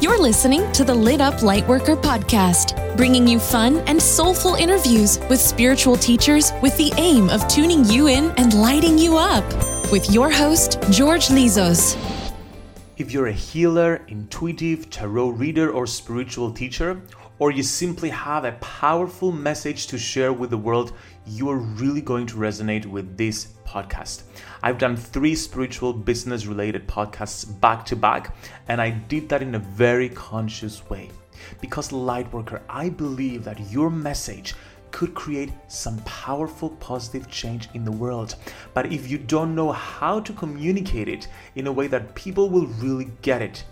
You're listening to the Lit Up Lightworker podcast, bringing you fun and soulful interviews with spiritual teachers with the aim of tuning you in and lighting you up. With your host, George Lizos. If you're a healer, intuitive, tarot reader, or spiritual teacher, or you simply have a powerful message to share with the world, you are really going to resonate with this podcast. I've done three spiritual business related podcasts back to back, and I did that in a very conscious way. Because, Lightworker, I believe that your message could create some powerful positive change in the world. But if you don't know how to communicate it in a way that people will really get it,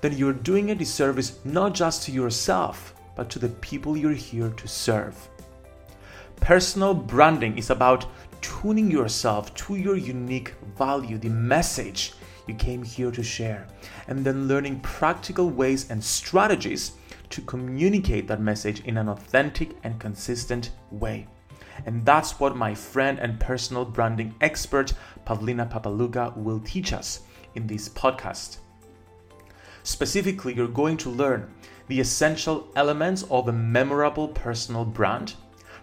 then you're doing a disservice not just to yourself, but to the people you're here to serve. Personal branding is about tuning yourself to your unique value, the message you came here to share, and then learning practical ways and strategies to communicate that message in an authentic and consistent way. And that's what my friend and personal branding expert, Pavlina Papalouka, will teach us in this podcast. Specifically, you're going to learn the essential elements of a memorable personal brand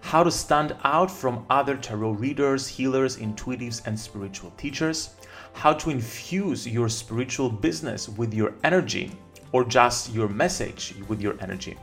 how to stand out from other tarot readers, healers, intuitives, and spiritual teachers, how to infuse your spiritual business with your energy or just your message with your energy.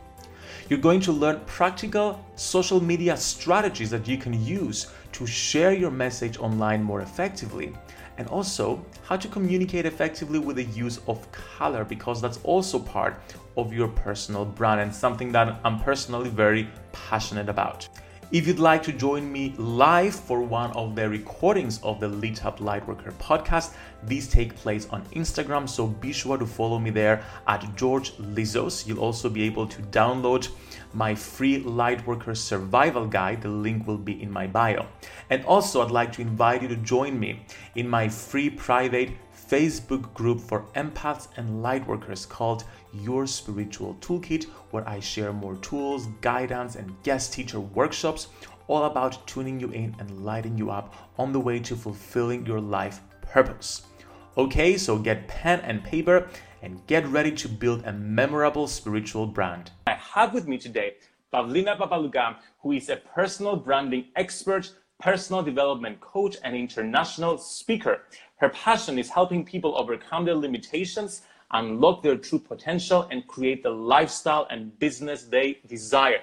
You're going to learn practical social media strategies that you can use to share your message online more effectively and also how to communicate effectively with the use of color because that's also part of your personal brand and something that I'm personally very passionate about. If you'd like to join me live for one of the recordings of the Lit Up Lightworker podcast, these take place on Instagram, so be sure to follow me there at George Lizos. You'll also be able to download my free Lightworker survival guide. The link will be in my bio. And also, I'd like to invite you to join me in my free private Facebook group for empaths and lightworkers called Your Spiritual Toolkit, where I share more tools, guidance, and guest teacher workshops all about tuning you in and lighting you up on the way to fulfilling your life purpose. Okay, so get pen and paper and get ready to build a memorable spiritual brand. I have with me today Pavlina Papalouka, who is a personal branding expert, personal development coach, and international speaker. Her passion is helping people overcome their limitations, unlock their true potential, and create the lifestyle and business they desire.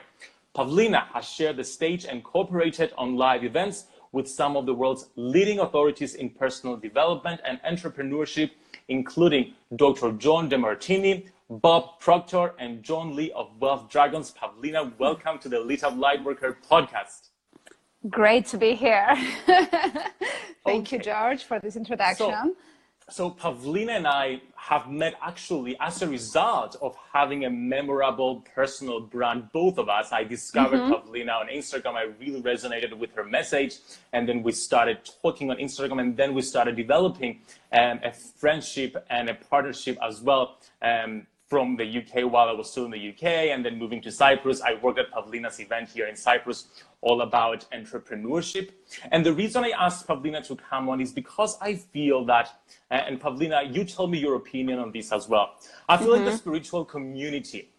Pavlina has shared the stage and cooperated on live events with some of the world's leading authorities in personal development and entrepreneurship including Dr. John Demartini, Bob Proctor, and John Lee of Wealth Dragons. Pavlina, welcome to the Lit Up Lightworker podcast. Great to be here. Thank okay. you, George, for this introduction. So, so Pavlina and I have met actually as a result of having a memorable personal brand. Both of us. I discovered mm-hmm. Pavlina on Instagram. I really resonated with her message, and then we started talking on Instagram, and then we started developing um, a friendship and a partnership as well. Um, from the UK while I was still in the UK and then moving to Cyprus. I worked at Pavlina's event here in Cyprus, all about entrepreneurship. And the reason I asked Pavlina to come on is because I feel that, and Pavlina, you tell me your opinion on this as well. I feel mm-hmm. like the mm-hmm. spiritual community,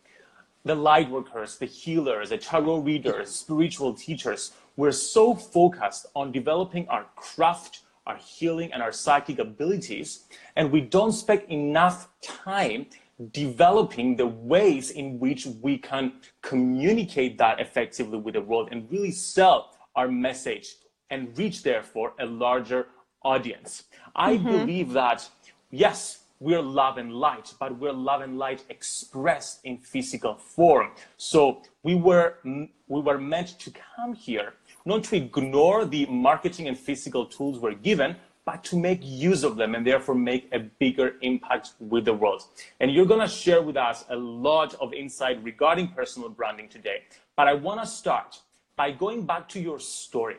the light workers, the healers, the tarot readers, spiritual teachers, we're so focused on developing our craft, our healing, and our psychic abilities, and we don't spend enough time developing the ways in which we can communicate that effectively with the world and really sell our message and reach therefore a larger audience. I mm-hmm. believe that yes, we're love and light, but we're love and light expressed in physical form. So we were we were meant to come here not to ignore the marketing and physical tools we're given, but to make use of them and therefore make a bigger impact with the world. And you're going to share with us a lot of insight regarding personal branding today. But I want to start by going back to your story.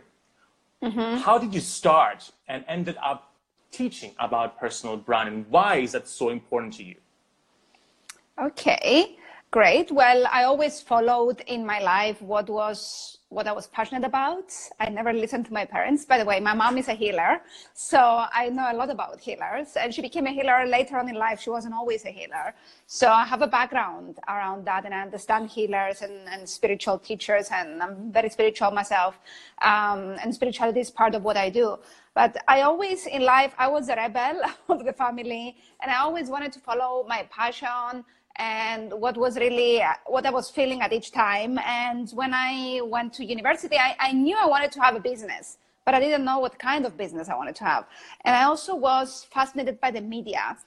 Mm-hmm. How did you start and ended up teaching about personal branding? Why is that so important to you? Okay, great. Well, I always followed in my life what was what I was passionate about. I never listened to my parents. By the way, my mom is a healer, so I know a lot about healers. And she became a healer later on in life. She wasn't always a healer. So I have a background around that, and I understand healers and, and spiritual teachers, and I'm very spiritual myself. Um, and spirituality is part of what I do. But I always, in life, I was a rebel of the family, and I always wanted to follow my passion and what was really what I was feeling at each time. And when I went to university, I, I knew I wanted to have a business, but I didn't know what kind of business I wanted to have. And I also was fascinated by the media.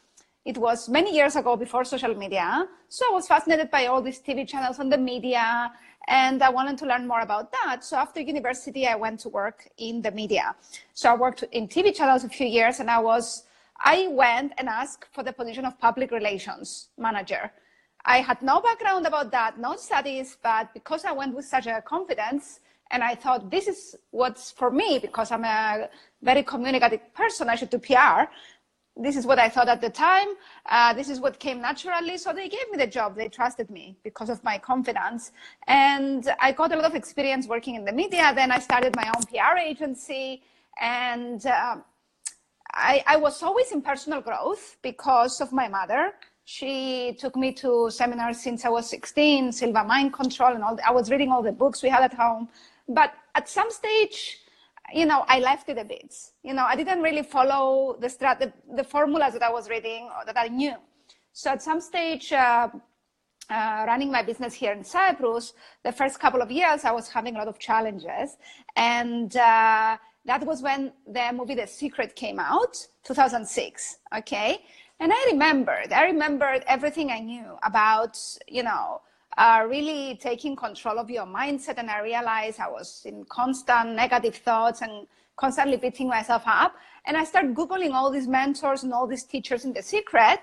It was many years ago before social media. So I was fascinated by all these TV channels and the media and I wanted to learn more about that. So after university, I went to work in the media. So I worked in TV channels a few years and I was I went and asked for the position of public relations manager. I had no background about that, no studies, but because I went with such a confidence and I thought this is what's for me because I'm a very communicative person, I should do PR. This is what I thought at the time. Uh, this is what came naturally. So they gave me the job. They trusted me because of my confidence. And I got a lot of experience working in the media. Then I started my own PR agency. And uh, I, I was always in personal growth because of my mother. She took me to seminars since I was 16, Silva Mind Control, and all. I was reading all the books we had at home. But at some stage, you know, I left it a bit. You know, I didn't really follow the strat, the, the formulas that I was reading or that I knew. So at some stage, uh, uh, running my business here in Cyprus, the first couple of years, I was having a lot of challenges. And uh, that was when the movie The Secret came out, 2006. Okay. And I remembered, I remembered everything I knew about, you know, uh, really taking control of your mindset. And I realized I was in constant negative thoughts and constantly beating myself up. And I started Googling all these mentors and all these teachers in The Secret.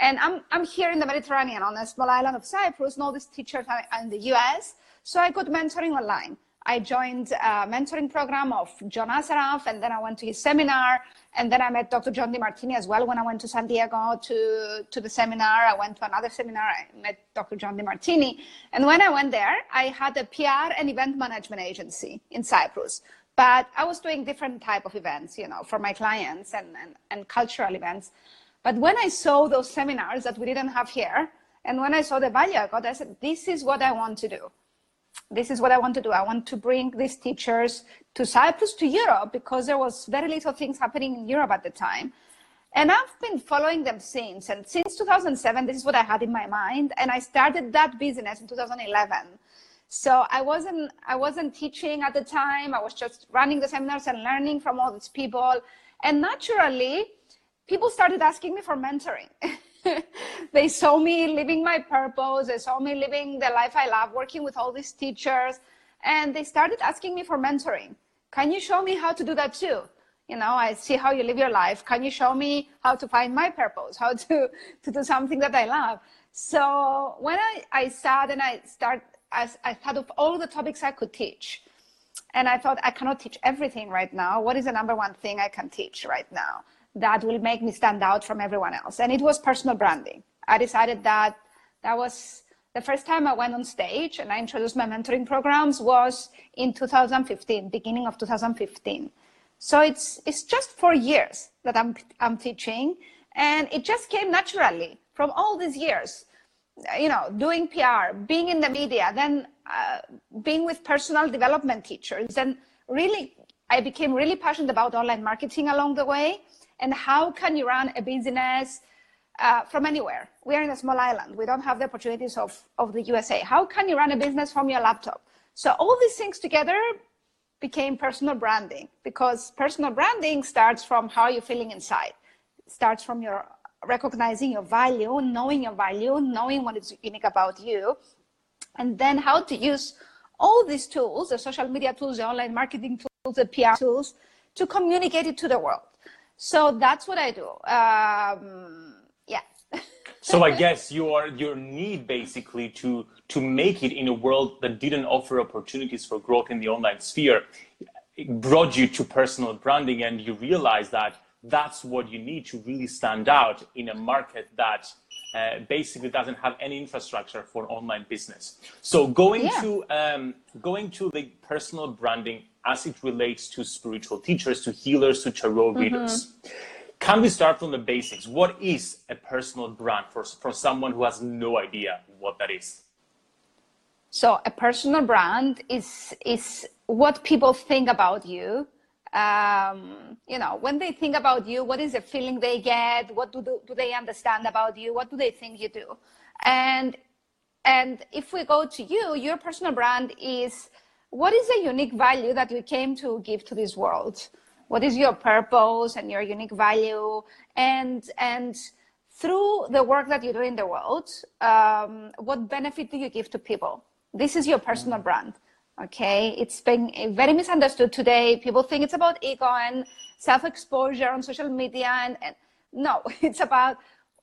And I'm, I'm here in the Mediterranean on a small island of Cyprus, and all these teachers are in the US. So I got mentoring online. I joined a mentoring program of John Assaraf, and then I went to his seminar. And then I met Dr. John Demartini as well when I went to San Diego to, to the seminar. I went to another seminar. I met Dr. John Demartini. And when I went there, I had a PR and event management agency in Cyprus. But I was doing different type of events, you know, for my clients and, and, and cultural events. But when I saw those seminars that we didn't have here, and when I saw the value I got, I said, this is what I want to do. This is what I want to do. I want to bring these teachers to Cyprus, to Europe, because there was very little things happening in Europe at the time. And I've been following them since. And since 2007, this is what I had in my mind. And I started that business in 2011. So I wasn't, I wasn't teaching at the time. I was just running the seminars and learning from all these people. And naturally, people started asking me for mentoring. they saw me living my purpose. They saw me living the life I love, working with all these teachers. And they started asking me for mentoring. Can you show me how to do that too? You know, I see how you live your life. Can you show me how to find my purpose, how to, to do something that I love? So when I, I sat and I start, I, I thought of all the topics I could teach. And I thought, I cannot teach everything right now. What is the number one thing I can teach right now? That will make me stand out from everyone else. And it was personal branding. I decided that that was the first time I went on stage and I introduced my mentoring programs was in 2015, beginning of 2015. So it's it's just four years that I'm I'm teaching, and it just came naturally from all these years. You know, doing PR, being in the media, then uh, being with personal development teachers, and really, I became really passionate about online marketing along the way and how can you run a business uh, from anywhere? We are in a small island. We don't have the opportunities of, of the USA. How can you run a business from your laptop? So all these things together became personal branding because personal branding starts from how you're feeling inside. It starts from your recognizing your value, knowing your value, knowing what is unique about you, and then how to use all these tools, the social media tools, the online marketing tools, the PR tools, to communicate it to the world. So that's what I do. Um, yeah. so I guess your your need basically to to make it in a world that didn't offer opportunities for growth in the online sphere brought you to personal branding, and you realize that that's what you need to really stand out in a market that uh, basically doesn't have any infrastructure for online business. So going yeah. to um, going to the personal branding as it relates to spiritual teachers, to healers, to tarot mm-hmm. readers. Can we start from the basics? What is a personal brand for, for someone who has no idea what that is? So a personal brand is is what people think about you. Um, you know, when they think about you, what is the feeling they get? What do, do, do they understand about you? What do they think you do? And and if we go to you, your personal brand is what is the unique value that you came to give to this world? What is your purpose and your unique value? And and through the work that you do in the world, um, what benefit do you give to people? This is your personal mm. brand. Okay, it's been very misunderstood today. People think it's about ego and self-exposure on social media, and, and no, it's about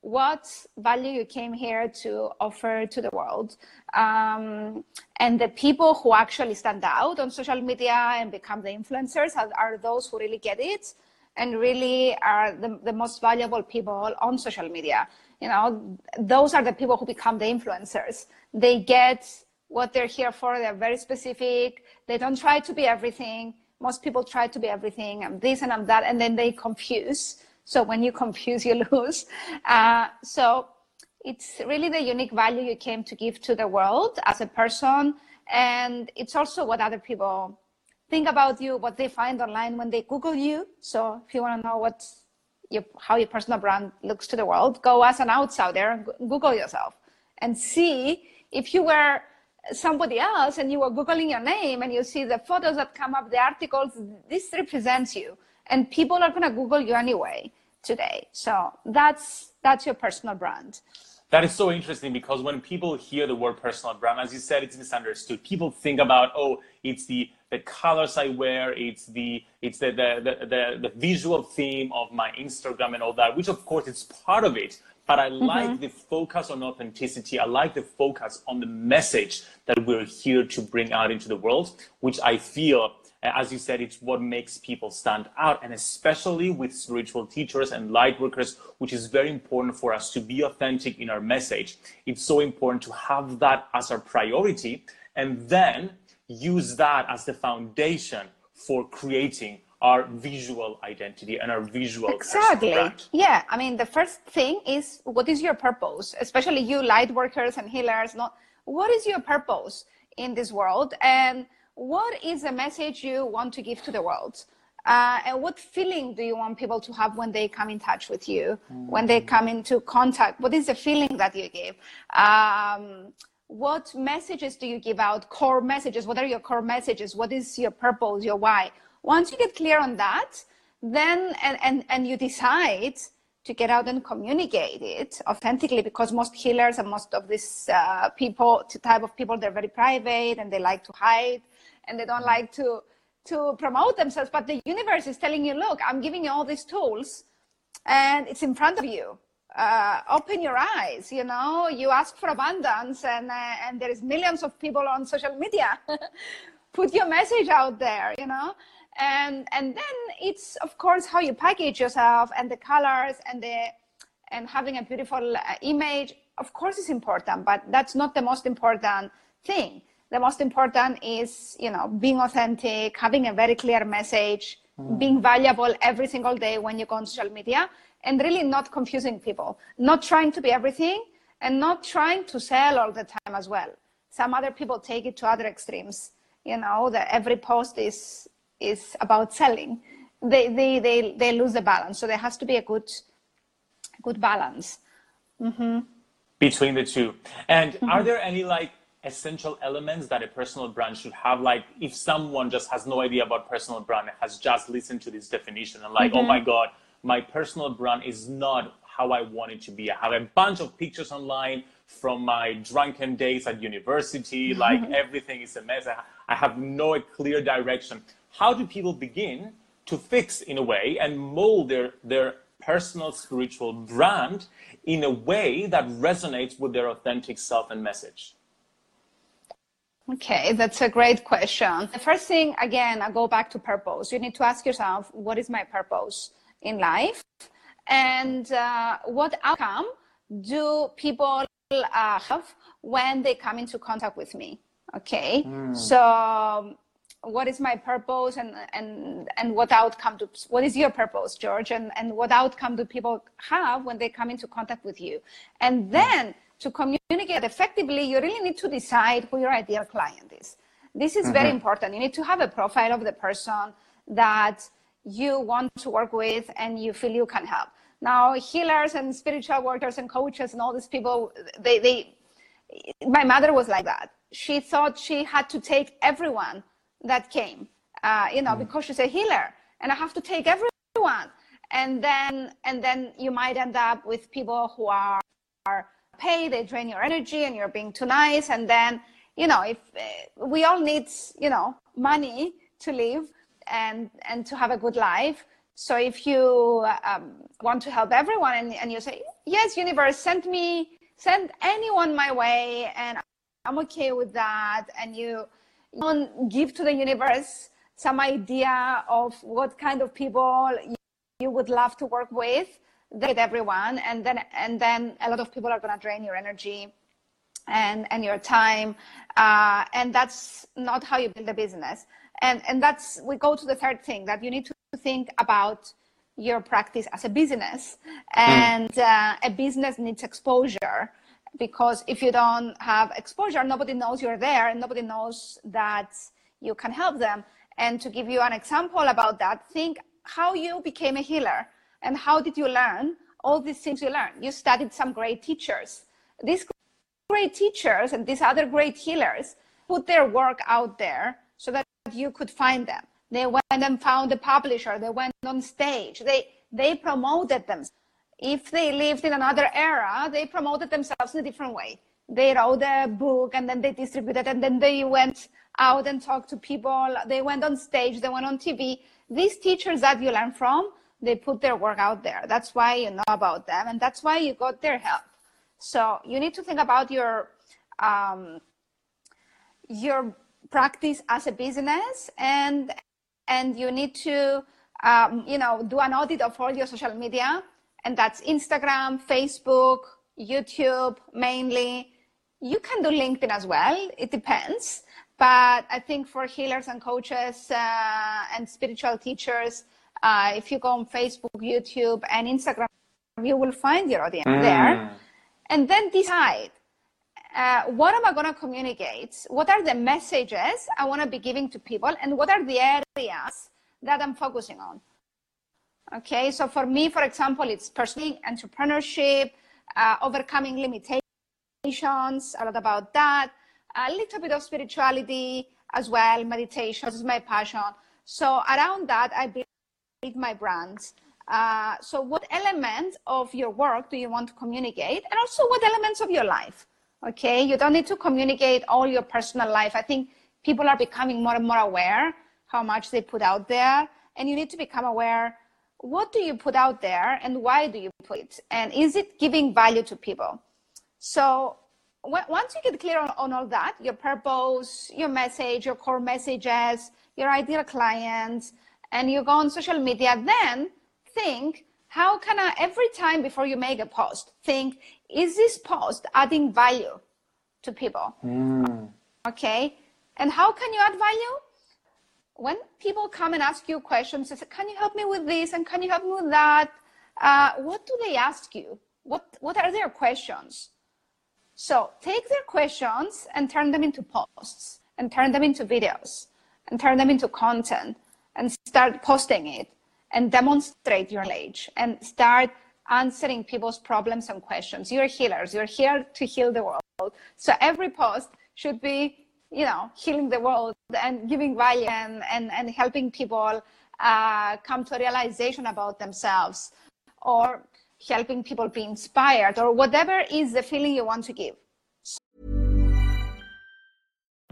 what value you came here to offer to the world. Um, and the people who actually stand out on social media and become the influencers are, are those who really get it and really are the, the most valuable people on social media. You know, those are the people who become the influencers. They get what they're here for. They're very specific. They don't try to be everything. Most people try to be everything. I'm this and I'm that. And then they confuse so when you confuse, you lose. Uh, so it's really the unique value you came to give to the world as a person. And it's also what other people think about you, what they find online when they Google you. So if you want to know what your, how your personal brand looks to the world, go as an outsider and Google yourself and see if you were somebody else and you were Googling your name and you see the photos that come up, the articles, this represents you. And people are going to Google you anyway today. So that's, that's your personal brand. That is so interesting because when people hear the word personal brand, as you said, it's misunderstood. People think about, oh, it's the the colors I wear, it's the it's the the, the, the, the visual theme of my Instagram and all that, which of course it's part of it. But I mm-hmm. like the focus on authenticity. I like the focus on the message that we're here to bring out into the world, which I feel as you said, it's what makes people stand out. And especially with spiritual teachers and light workers, which is very important for us to be authentic in our message. It's so important to have that as our priority and then use that as the foundation for creating our visual identity and our visual exactly yeah i mean the first thing is what is your purpose especially you light workers and healers not what is your purpose in this world and what is the message you want to give to the world? Uh, and what feeling do you want people to have when they come in touch with you, mm-hmm. when they come into contact? What is the feeling that you give? Um, what messages do you give out? Core messages. What are your core messages? What is your purpose, your why? Once you get clear on that, then and, and, and you decide to get out and communicate it authentically because most healers and most of these uh, people, type of people, they're very private and they like to hide and they don't like to to promote themselves but the universe is telling you look i'm giving you all these tools and it's in front of you. Uh, open your eyes you know? You ask for abundance and uh, and there is millions of people on social media. Put your message out there you know? And and then it's of course how you package yourself and the colors and the and having a beautiful uh, image. Of course is important but that's not the most important thing the most important is you know being authentic having a very clear message mm. being valuable every single day when you go on social media and really not confusing people not trying to be everything and not trying to sell all the time as well some other people take it to other extremes you know that every post is is about selling they they they, they lose the balance so there has to be a good good balance mm-hmm. between the two and mm-hmm. are there any like essential elements that a personal brand should have. Like if someone just has no idea about personal brand has just listened to this definition and like oh mm-hmm. oh my god my personal brand is not how i want it to be. I have a bunch of pictures online from my drunken days at university. Mm-hmm. like everything is a mess. I have no clear direction. How do people begin to fix in a way and mold their their personal spiritual brand in a way that resonates with their authentic self and message Okay, that's a great question. The first thing, again, I go back to purpose. You need to ask yourself, what is my purpose in life? And uh, what outcome do people uh, have when they come into contact with me? Okay, mm. so what is my purpose and, and, and what outcome do, what is your purpose, George? And, and what outcome do people have when they come into contact with you? And then mm to communicate effectively, you really need to decide who your ideal client is. This is mm-hmm. very important. You need to have a profile of the person that you want to work with and you feel you can help. Now, healers and spiritual workers and coaches and all these people, they, they, my mother was like that. She thought she had to take everyone that came, uh, you know, mm. because she's a healer and I have to take everyone. And then, and then you might end up with people who are, are pay, they drain your energy, and you're being too nice. And then, you know, if uh, we all need, you know, money to live and and to have a good life. So if you um, want to help everyone and, and you say, yes, universe, send me, send anyone my way, and I'm okay with that, and you, you give to the universe some idea of what kind of people you would love to work with with everyone and then and then a lot of people are going to drain your energy and and your time uh, and that's not how you build a business. And and that's we go to the third thing that you need to think about your practice as a business. And mm. uh, a business needs exposure because if you don't have exposure nobody knows you're there and nobody knows that you can help them. And to give you an example about that, think how you became a healer and how did you learn all these things you learned. You studied some great teachers. These great teachers and these other great healers put their work out there so that you could find them. They went and found a publisher. They went on stage. They they promoted them If they lived in another era, they promoted themselves in a different way. They wrote a book and then they distributed and then they went out and talked to people. They went on stage. They went on TV. These teachers that you learn from, they put their work out there. That's why you know about them and that's why you got their help. So you need to think about your um, your practice as a business and and you need to um, you know do an audit of all your social media and that's instagram facebook youtube mainly you can do linkedin as well it depends but i think for healers and coaches uh, and spiritual teachers uh, if you go on facebook youtube and instagram you will find your audience mm. there and then decide uh, what am I going to communicate? What are the messages I want to be giving to people? And what are the areas that I'm focusing on? Okay, so for me, for example, it's personal entrepreneurship, uh, overcoming limitations, a lot about that, a little bit of spirituality as well, meditation is my passion. So around that, I build my brands. Uh, so what elements of your work do you want to communicate? And also what elements of your life? Okay, you don't need to communicate all your personal life. I think people are becoming more and more aware how much they put out there, and you need to become aware what do you put out there and why do you put it, and is it giving value to people? So once you get clear on, on all that, your purpose, your message, your core messages, your ideal clients, and you go on social media, then think how can I, every time before you make a post, think, is this post adding value to people? Mm. Okay. And how can you add value? When people come and ask you questions, say, can you help me with this? And can you help me with that? Uh, what do they ask you? What, what are their questions? So take their questions and turn them into posts and turn them into videos and turn them into content and start posting it and demonstrate your knowledge and start answering people's problems and questions. You're healers. You're here to heal the world. So every post should be, you know, healing the world and giving value and, and, and helping people uh, come to a realization about themselves or helping people be inspired or whatever is the feeling you want to give.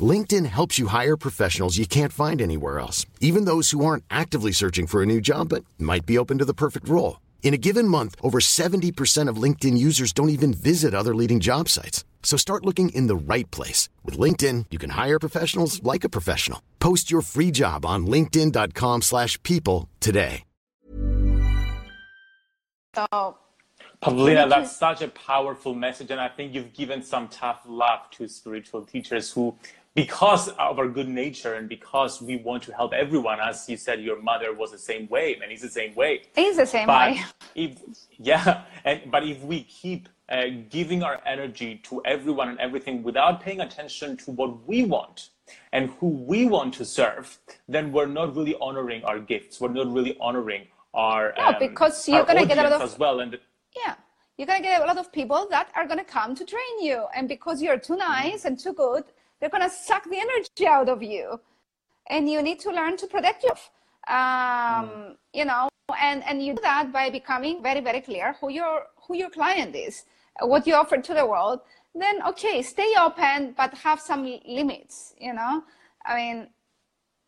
LinkedIn helps you hire professionals you can't find anywhere else, even those who aren't actively searching for a new job but might be open to the perfect role. In a given month, over 70% of LinkedIn users don't even visit other leading job sites. So start looking in the right place. With LinkedIn, you can hire professionals like a professional. Post your free job on linkedin.com slash people today. So, Pavlina, that's such a powerful message. And I think you've given some tough love to spiritual teachers who because of our good nature and because we want to help everyone, as you said, your mother was the same way, and he's the same way. He's the same but way. If, yeah, and but if we keep uh, giving our energy to everyone and everything without paying attention to what we want and who we want to serve, then we're not really honoring our gifts. We're not really honoring our no, um, because you're gonna get a lot of as well. And yeah, you're gonna get a lot of people that are gonna come to train you, and because you're too nice mm-hmm. and too good they're going to suck the energy out of you. And you need to learn to protect yourself. Um, mm. You know, and, and you do that by becoming very, very clear who your, who your client is, what you offer to the world. Then, okay, stay open, but have some limits, you know? I mean,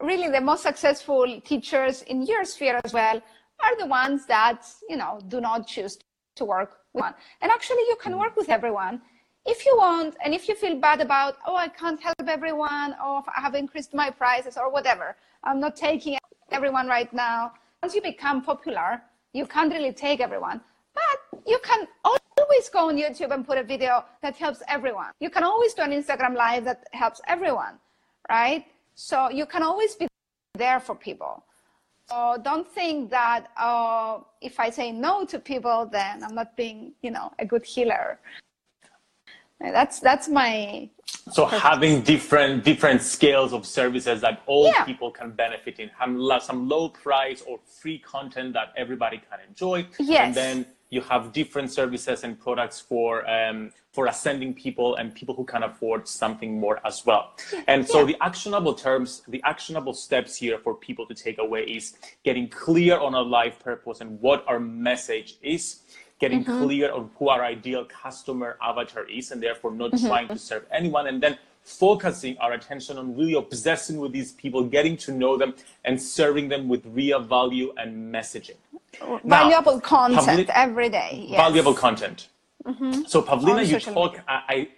really the most successful teachers in your sphere as well are the ones that, you know, do not choose to work with one. And actually, you can work with everyone if you want, and if you feel bad about, oh, I can't help everyone, or I have increased my prices, or whatever, I'm not taking everyone right now. Once you become popular, you can't really take everyone, but you can always go on YouTube and put a video that helps everyone. You can always do an Instagram live that helps everyone, right? So you can always be there for people. So don't think that uh, if I say no to people, then I'm not being, you know, a good healer. That's that's my. So having different different scales of services that all yeah. people can benefit in, have some low price or free content that everybody can enjoy, yes. and then you have different services and products for um, for ascending people and people who can afford something more as well. And so yeah. the actionable terms, the actionable steps here for people to take away is getting clear on our life purpose and what our message is, getting mm-hmm. clear on who our ideal customer avatar is, and therefore not mm-hmm. trying to serve anyone, and then focusing our attention on really obsessing with these people, getting to know them, and serving them with real value and messaging. Valuable now, content Pavli- every day. Yes. Valuable content. Mm-hmm. So, Pavlina, on you talk. I, I,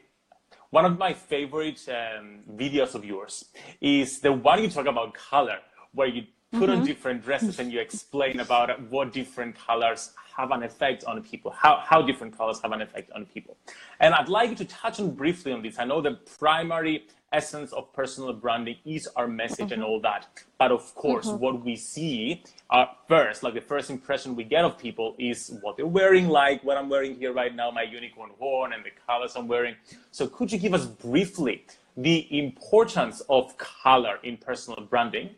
one of my favorite um, videos of yours is the one you talk about color, where you put mm-hmm. on different dresses and you explain about what different colors have an effect on people, how, how different colors have an effect on people. And I'd like you to touch on briefly on this. I know the primary essence of personal branding is our message mm-hmm. and all that. But of course, mm-hmm. what we see uh, first, like the first impression we get of people is what they're wearing, like what I'm wearing here right now, my unicorn horn and the colors I'm wearing. So could you give us briefly the importance of color in personal branding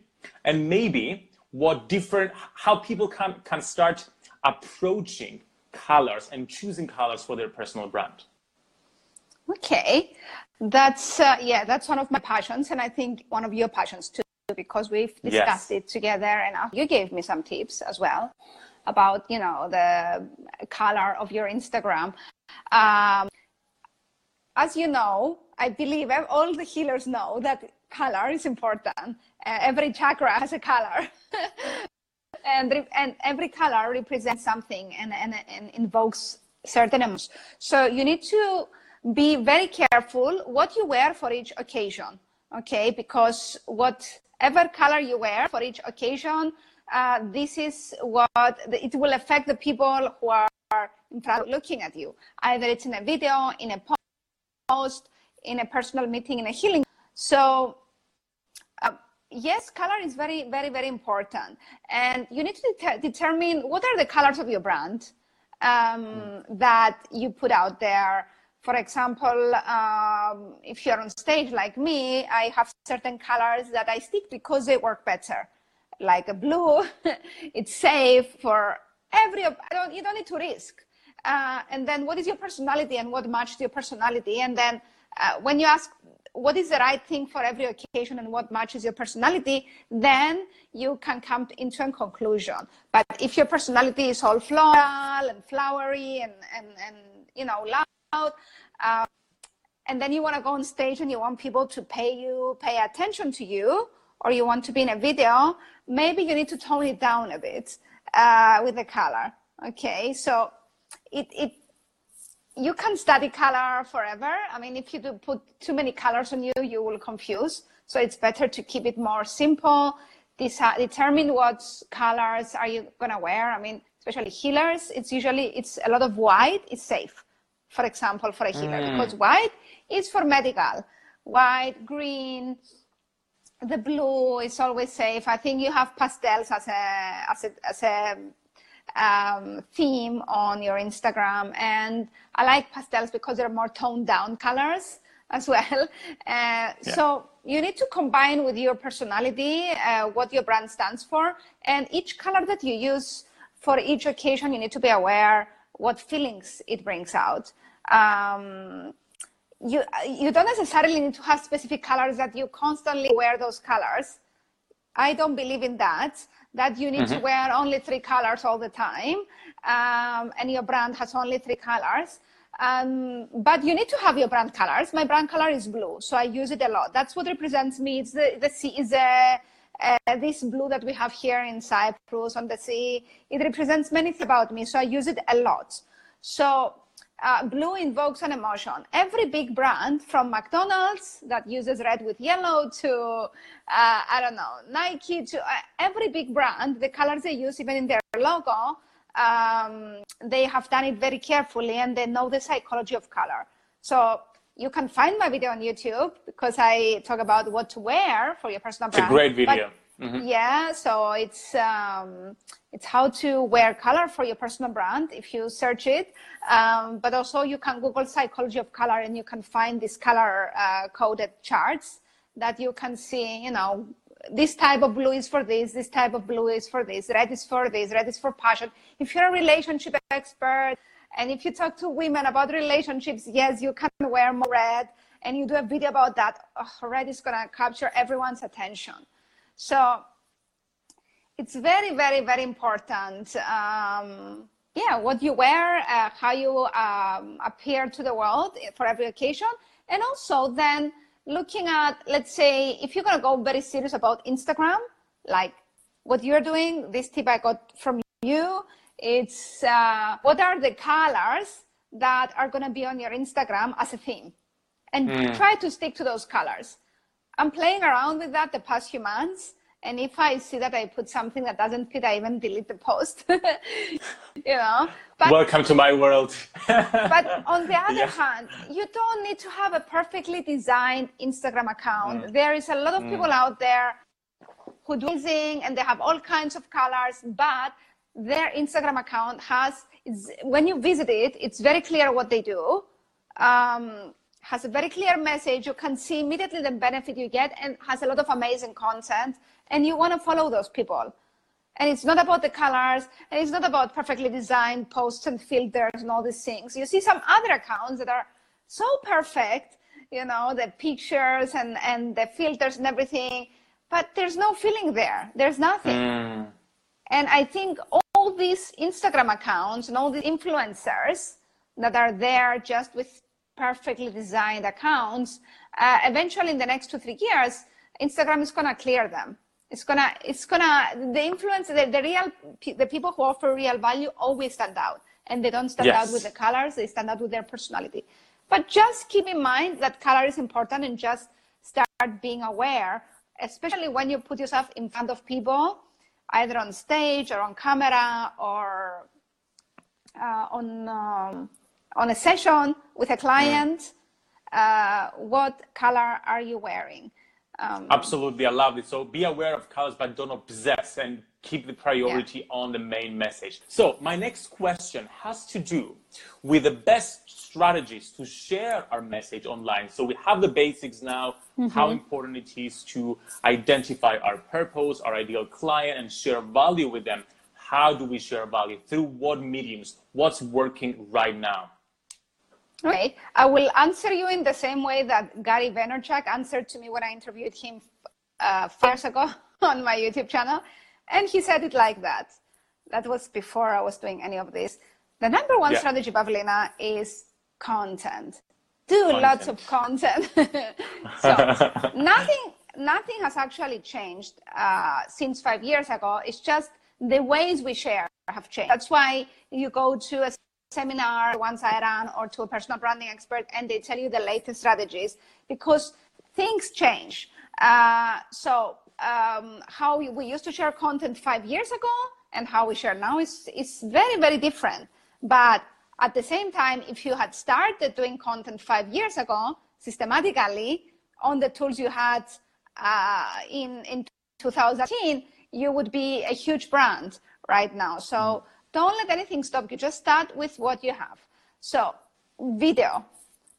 and maybe what different, how people can, can start approaching colors and choosing colors for their personal brand? Okay, that's uh, yeah, that's one of my passions, and I think one of your passions too, because we've discussed yes. it together, and you gave me some tips as well about you know the color of your Instagram. Um, as you know, I believe all the healers know that color is important. Uh, every chakra has a color. and, and every color represents something and, and, and invokes certain emotions. So you need to be very careful what you wear for each occasion, okay? Because whatever color you wear for each occasion, uh, this is what it will affect the people who are in front looking at you. Either it's in a video, in a post, in a personal meeting, in a healing. So yes, color is very, very, very important. And you need to de- determine what are the colors of your brand um, mm. that you put out there. For example, um, if you're on stage like me, I have certain colors that I stick because they work better. Like a blue, it's safe for every, I don't, you don't need to risk. Uh, and then what is your personality and what matches your personality? And then uh, when you ask what is the right thing for every occasion and what matches your personality, then you can come into a conclusion. But if your personality is all floral and flowery and, and, and you know, loud, uh, and then you want to go on stage and you want people to pay you, pay attention to you, or you want to be in a video, maybe you need to tone it down a bit uh, with the color. Okay, so it, it you can study color forever. I mean, if you do put too many colors on you, you will confuse. So it's better to keep it more simple. determine what colors are you gonna wear. I mean, especially healers, it's usually it's a lot of white. It's safe, for example, for a healer mm. because white is for medical. White, green, the blue is always safe. I think you have pastels as a as a as a um, theme on your Instagram. And I like pastels because they're more toned down colors as well. Uh, yeah. So you need to combine with your personality, uh, what your brand stands for, and each color that you use for each occasion, you need to be aware what feelings it brings out. Um, you you don't necessarily need to have specific colors that you constantly wear those colors. I don't believe in that that you need mm-hmm. to wear only three colors all the time. Um, and your brand has only three colors. Um, but you need to have your brand colors. My brand color is blue so i use it a lot. That's what represents me. It's the, the sea is a, uh, this blue that we have here in cyprus on the sea. It represents many things about me so i use it a lot. So uh, blue invokes an emotion. Every big brand, from McDonald's that uses red with yellow to, uh, I don't know, Nike to uh, every big brand, the colors they use, even in their logo, um, they have done it very carefully and they know the psychology of color. So you can find my video on YouTube because I talk about what to wear for your personal brand. It's a great video. Mm-hmm. Yeah, so it's um, it's how to wear color for your personal brand if you search it. Um, but also you can Google psychology of color and you can find these color uh, coded charts that you can see. You know, this type of blue is for this, this type of blue is for this, red is for this, red is for passion. If you're a relationship expert and if you talk to women about relationships, yes, you can wear more red and you do a video about that. Oh, red is gonna capture everyone's attention. So it's very, very, very important. Um, yeah, what you wear, uh, how you um, appear to the world for every occasion, and also then looking at, let's say, if you're gonna go very serious about Instagram, like what you're doing, this tip I got from you, it's uh, what are the colors that are gonna be on your Instagram as a theme, and mm. try to stick to those colors. I'm playing around with that the past few months. And if I see that I put something that doesn't fit, I even delete the post. you know. But, Welcome to my world. but on the other yeah. hand, you don't need to have a perfectly designed Instagram account. Mm. There is a lot of mm. people out there who do amazing and they have all kinds of colors, but their Instagram account has when you visit it, it's very clear what they do. Um, has a very clear message. You can see immediately the benefit you get and has a lot of amazing content. And you want to follow those people. And it's not about the colors and it's not about perfectly designed posts and filters and all these things. You see some other accounts that are so perfect, you know, the pictures and, and the filters and everything, but there's no feeling there. There's nothing. Mm. And I think all these Instagram accounts and all the influencers that are there just with perfectly designed accounts, uh, eventually in the next two, three years, Instagram is going to clear them. It's gonna, it's gonna, the influence, the, the real, the people who offer real value always stand out. And they don't stand yes. out with the colors, they stand out with their personality. But just keep in mind that color is important and just start being aware, especially when you put yourself in front of people, either on stage or on camera or uh, on, um, on a session with a client, uh, what color are you wearing? Um, Absolutely, I love it. So be aware of colors, but don't obsess and keep the priority yeah. on the main message. So my next question has to do with the best strategies to share our message online. So we have the basics now, mm-hmm. how important it is to identify our purpose, our ideal client, and share value with them. How do we share value? Through what mediums? What's working right now? Okay, I will answer you in the same way that Gary Vaynerchuk answered to me when I interviewed him uh, years ago on my YouTube channel. And he said it like that. That was before I was doing any of this. The number one yeah. strategy, Pavlina, is content. Do content. lots of content. so nothing, nothing has actually changed uh, since five years ago. It's just the ways we share have changed. That's why you go to a seminar once I ran or to a personal branding expert and they tell you the latest strategies because things change. Uh, so um, how we used to share content five years ago and how we share now is, is very, very different. But at the same time, if you had started doing content five years ago systematically on the tools you had uh, in, in 2018, you would be a huge brand right now. So don't let anything stop you. Just start with what you have. So, video.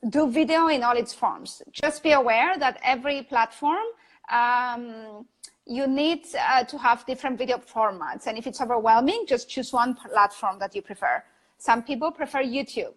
Do video in all its forms. Just be aware that every platform, um, you need uh, to have different video formats. And if it's overwhelming, just choose one platform that you prefer. Some people prefer YouTube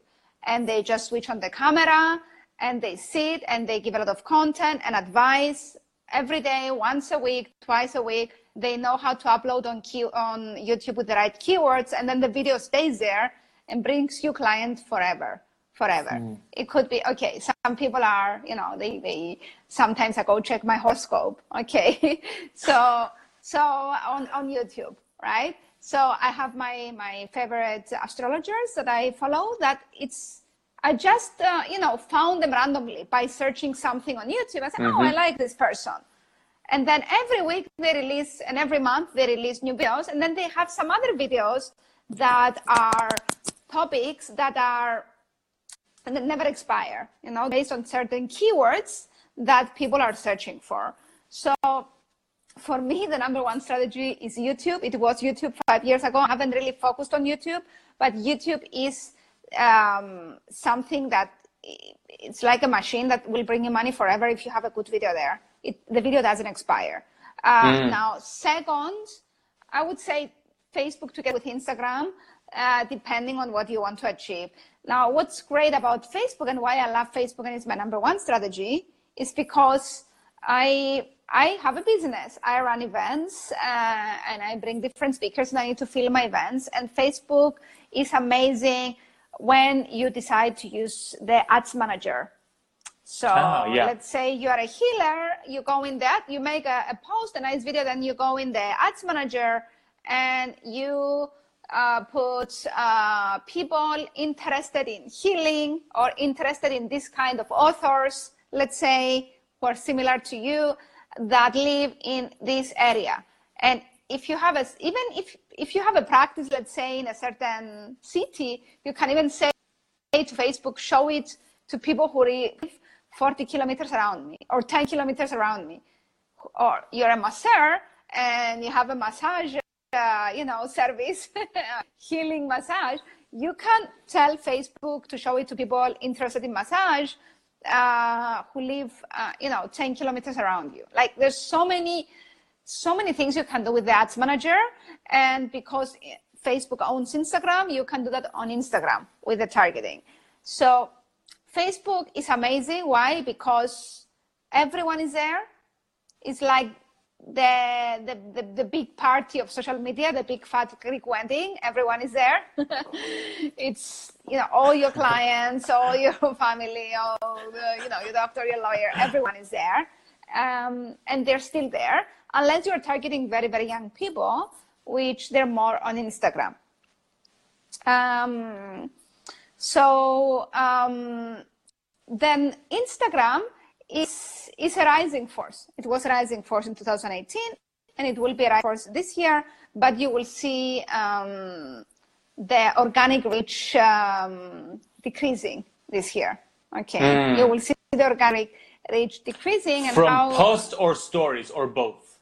and they just switch on the camera and they sit and they give a lot of content and advice every day, once a week, twice a week they know how to upload on, key, on YouTube with the right keywords, and then the video stays there and brings you clients forever forever. Mm. It could be okay. Some people are, you know, they they sometimes I go check my horoscope. Okay, so so on on YouTube, right? So I have my my favorite astrologers that I follow. That it's I just uh, you know found them randomly by searching something on YouTube. I said, mm-hmm. oh, I like this person. And then every week they release, and every month they release new videos. And then they have some other videos that are topics that are and that never expire, you know, based on certain keywords that people are searching for. So for me, the number one strategy is YouTube. It was YouTube five years ago. I haven't really focused on YouTube, but YouTube is um, something that it's like a machine that will bring you money forever if you have a good video there. It, the video doesn't expire. Uh, mm. Now, second, I would say Facebook together with Instagram, uh, depending on what you want to achieve. Now, what's great about Facebook and why I love Facebook and it's my number one strategy is because I I have a business. I run events uh, and I bring different speakers and I need to fill my events. And Facebook is amazing when you decide to use the ads manager. So yeah. let's say you are a healer, you go in that, you make a, a, post, a nice video, then you go in the ads manager and you uh, put uh, people interested in healing or interested in this kind of authors, let's say, who are similar to you that live in this area. And if you have a, even if, if you have a practice, let's say in a certain city, you can even say to Facebook, show it to people who live 40 kilometers around me or 10 kilometers around me. Or you're a masseur and you have a massage, uh, you know, service, healing massage. You can tell Facebook to show it to people interested in massage uh, who live, uh, you know, 10 kilometers around you. Like there's so many, so many things you can do with the ads manager. And because Facebook owns Instagram, you can do that on Instagram with the targeting. So Facebook is amazing. Why? Because everyone is there. It's like the, the, the, the, big party of social media, the big fat Greek wedding. Everyone is there. it's, you know, all your clients, all your family, all the, you know, your doctor, your lawyer, everyone is there. Um, and they're still there, unless you're targeting very, very young people, which they're more on Instagram. Um, so um, then Instagram is, is a rising force. It was a rising force in 2018 and it will be a rising force this year, but you will see um, the organic reach um, decreasing this year. Okay, mm. you will see the organic reach decreasing. And from how, posts or stories or both?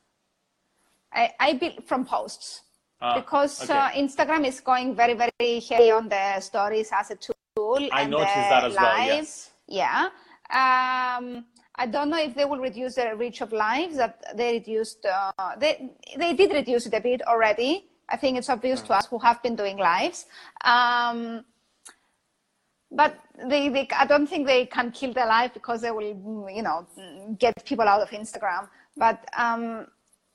I, I be, from posts. Ah, because okay. uh, Instagram is going very, very heavy on the stories as a tool. I noticed that as live. well. Yes. Yeah. Um, I don't know if they will reduce the reach of lives that they reduced. Uh, they they did reduce it a bit already. I think it's obvious to us who have been doing lives. Um, but they, they, I don't think they can kill their life because they will, you know, get people out of Instagram. But um,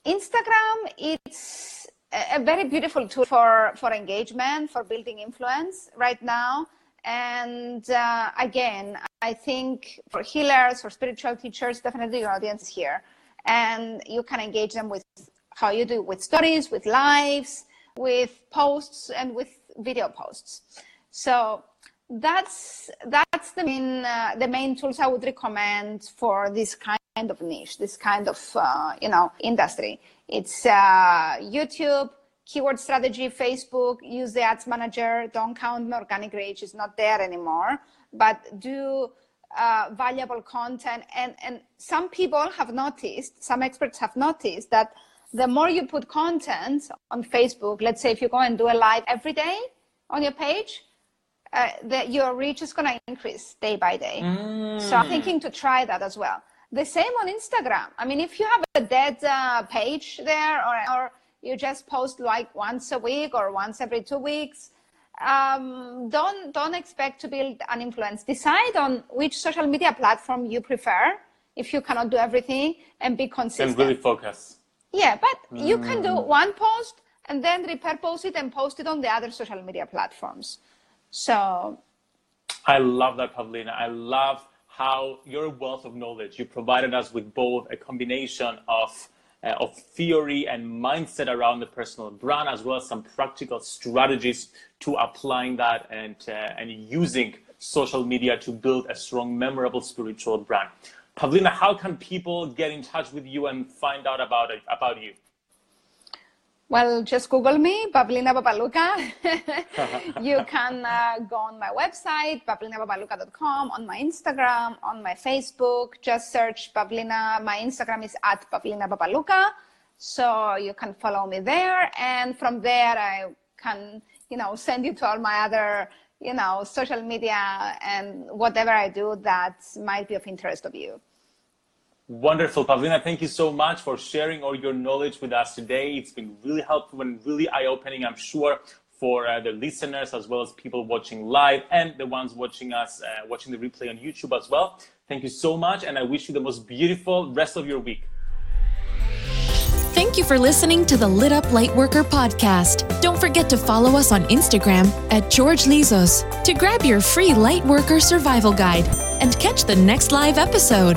Instagram, it's a very beautiful tool for, for engagement, for building influence right now. And uh, again, I think for healers, for spiritual teachers, definitely your audience here. And you can engage them with how you do with stories, with lives, with posts, and with video posts. So that's that's the main uh, the main tools I would recommend for this kind of niche, this kind of uh, you know industry. It's uh, YouTube, keyword strategy, Facebook, use the ads manager, don't count organic reach, it's not there anymore, but do uh, valuable content. And, and some people have noticed, some experts have noticed that the more you put content on Facebook, let's say if you go and do a live every day on your page, uh, that your reach is going to increase day by day. Mm. So I'm thinking to try that as well. The same on Instagram. I mean, if you have a dead uh, page there or, or you just post like once a week or once every two weeks. Um, don't don't expect to build an influence. Decide on which social media platform you prefer if you cannot do everything and be consistent. And really focus. Yeah but mm. you can do mm. one post and then repurpose it and post it on the other social media platforms. So i love that pavlina i love how your wealth of knowledge you provided us with both a combination of uh, of theory and mindset around the personal brand, as well as some practical strategies to applying that and uh, and using social media to build a strong, memorable spiritual brand. Pavlina, how can people get in touch with you and find out about it, about you? Well, just Google me, Pavlina Papalouka. you can uh, go on my website, pavlinapapalouka.com, on my Instagram, on my Facebook. Just search Pavlina. My Instagram is at Pavlina Papalouka. So you can follow me there. And from there, I can, you know, send you to all my other, you know, social media and whatever I do that might be of interest of you. Wonderful, Pavlina. Thank you so much for sharing all your knowledge with us today. It's been really helpful and really eye opening, I'm sure, for uh, the listeners as well as people watching live and the ones watching us, uh, watching the replay on YouTube as well. Thank you so much, and I wish you the most beautiful rest of your week. Thank you for listening to the Lit Up Lightworker podcast. Don't forget to follow us on Instagram at George Lizos to grab your free Lightworker survival guide and catch the next live episode.